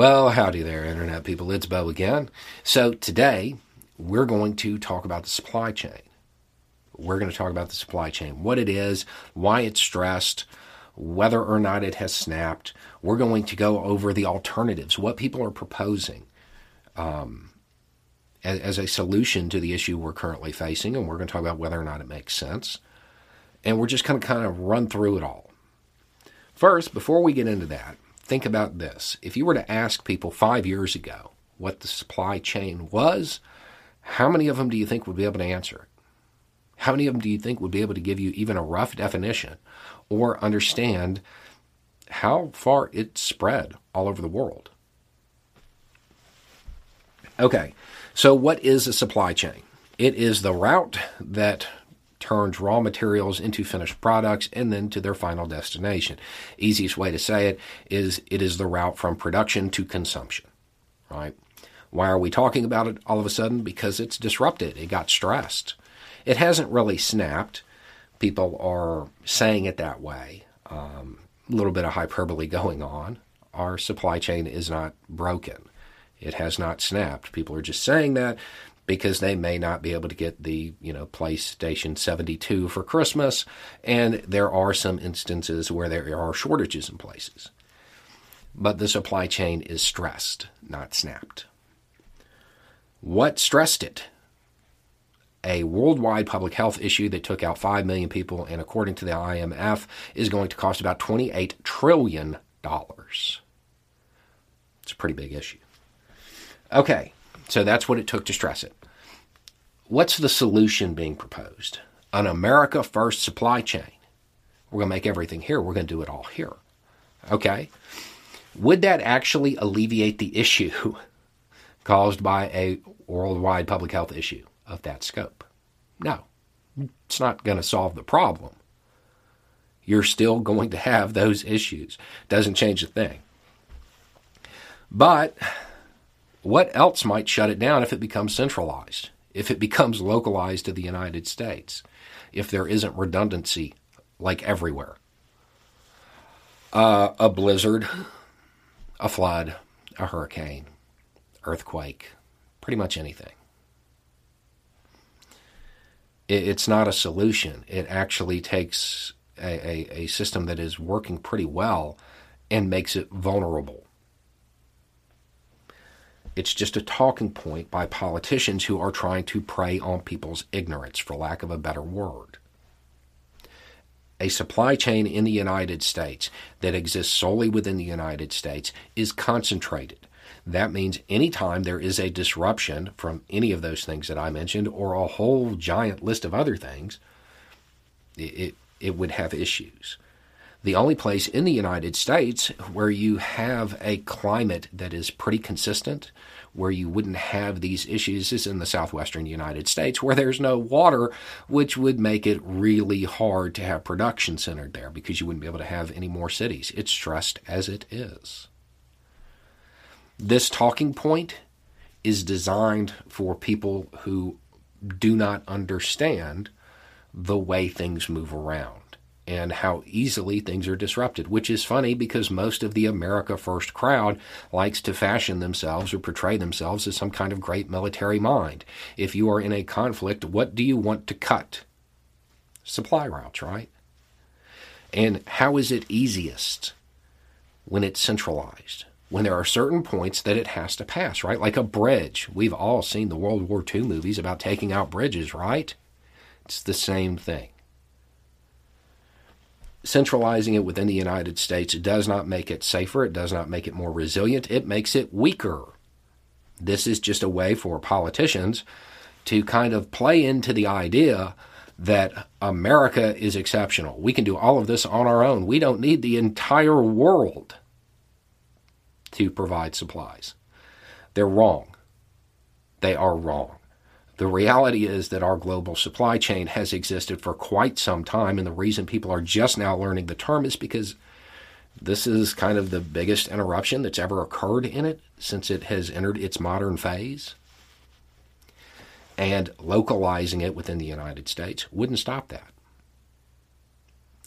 Well, howdy there, Internet people. It's Beau again. So, today we're going to talk about the supply chain. We're going to talk about the supply chain, what it is, why it's stressed, whether or not it has snapped. We're going to go over the alternatives, what people are proposing um, as, as a solution to the issue we're currently facing, and we're going to talk about whether or not it makes sense. And we're just going to kind of run through it all. First, before we get into that, think about this. If you were to ask people five years ago what the supply chain was, how many of them do you think would be able to answer it? How many of them do you think would be able to give you even a rough definition or understand how far it spread all over the world? Okay, so what is a supply chain? It is the route that turns raw materials into finished products and then to their final destination. Easiest way to say it is it is the route from production to consumption, right? Why are we talking about it all of a sudden? Because it's disrupted. It got stressed. It hasn't really snapped. People are saying it that way. Um, a little bit of hyperbole going on. Our supply chain is not broken. It has not snapped. People are just saying that because they may not be able to get the you know PlayStation 72 for Christmas, and there are some instances where there are shortages in places. But the supply chain is stressed, not snapped. What stressed it? A worldwide public health issue that took out 5 million people, and according to the IMF, is going to cost about $28 trillion. It's a pretty big issue. Okay, so that's what it took to stress it. What's the solution being proposed? An America First supply chain. We're going to make everything here. We're going to do it all here. Okay? Would that actually alleviate the issue caused by a worldwide public health issue of that scope? No. It's not going to solve the problem. You're still going to have those issues. Doesn't change a thing. But what else might shut it down if it becomes centralized? if it becomes localized to the United States, if there isn't redundancy like everywhere. Uh, a blizzard, a flood, a hurricane, earthquake, pretty much anything. It, it's not a solution. It actually takes a, a, a system that is working pretty well and makes it vulnerable. It's just a talking point by politicians who are trying to prey on people's ignorance, for lack of a better word. A supply chain in the United States that exists solely within the United States is concentrated. That means anytime there is a disruption from any of those things that I mentioned or a whole giant list of other things, it, it would have issues the only place in the United States where you have a climate that is pretty consistent, where you wouldn't have these issues, is in the southwestern United States, where there's no water, which would make it really hard to have production centered there because you wouldn't be able to have any more cities. It's stressed as it is. This talking point is designed for people who do not understand the way things move around and how easily things are disrupted, which is funny because most of the America First crowd likes to fashion themselves or portray themselves as some kind of great military mind. If you are in a conflict, what do you want to cut? Supply routes, right? And how is it easiest when it's centralized? When there are certain points that it has to pass, right? Like a bridge. We've all seen the World War II movies about taking out bridges, right? It's the same thing centralizing it within the United States does not make it safer, it does not make it more resilient, it makes it weaker. This is just a way for politicians to kind of play into the idea that America is exceptional. We can do all of this on our own. We don't need the entire world to provide supplies. They're wrong. They are wrong. The reality is that our global supply chain has existed for quite some time, and the reason people are just now learning the term is because this is kind of the biggest interruption that's ever occurred in it since it has entered its modern phase. And localizing it within the United States wouldn't stop that.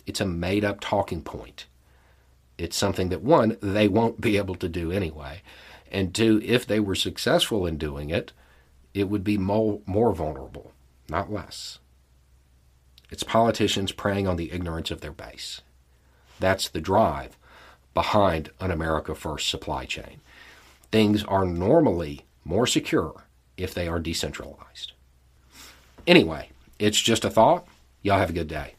It's a made up talking point. It's something that, one, they won't be able to do anyway. And two, if they were successful in doing it, it would be more, more vulnerable, not less. It's politicians preying on the ignorance of their base. That's the drive behind an America First supply chain. Things are normally more secure if they are decentralized. Anyway, it's just a thought. Y'all have a good day.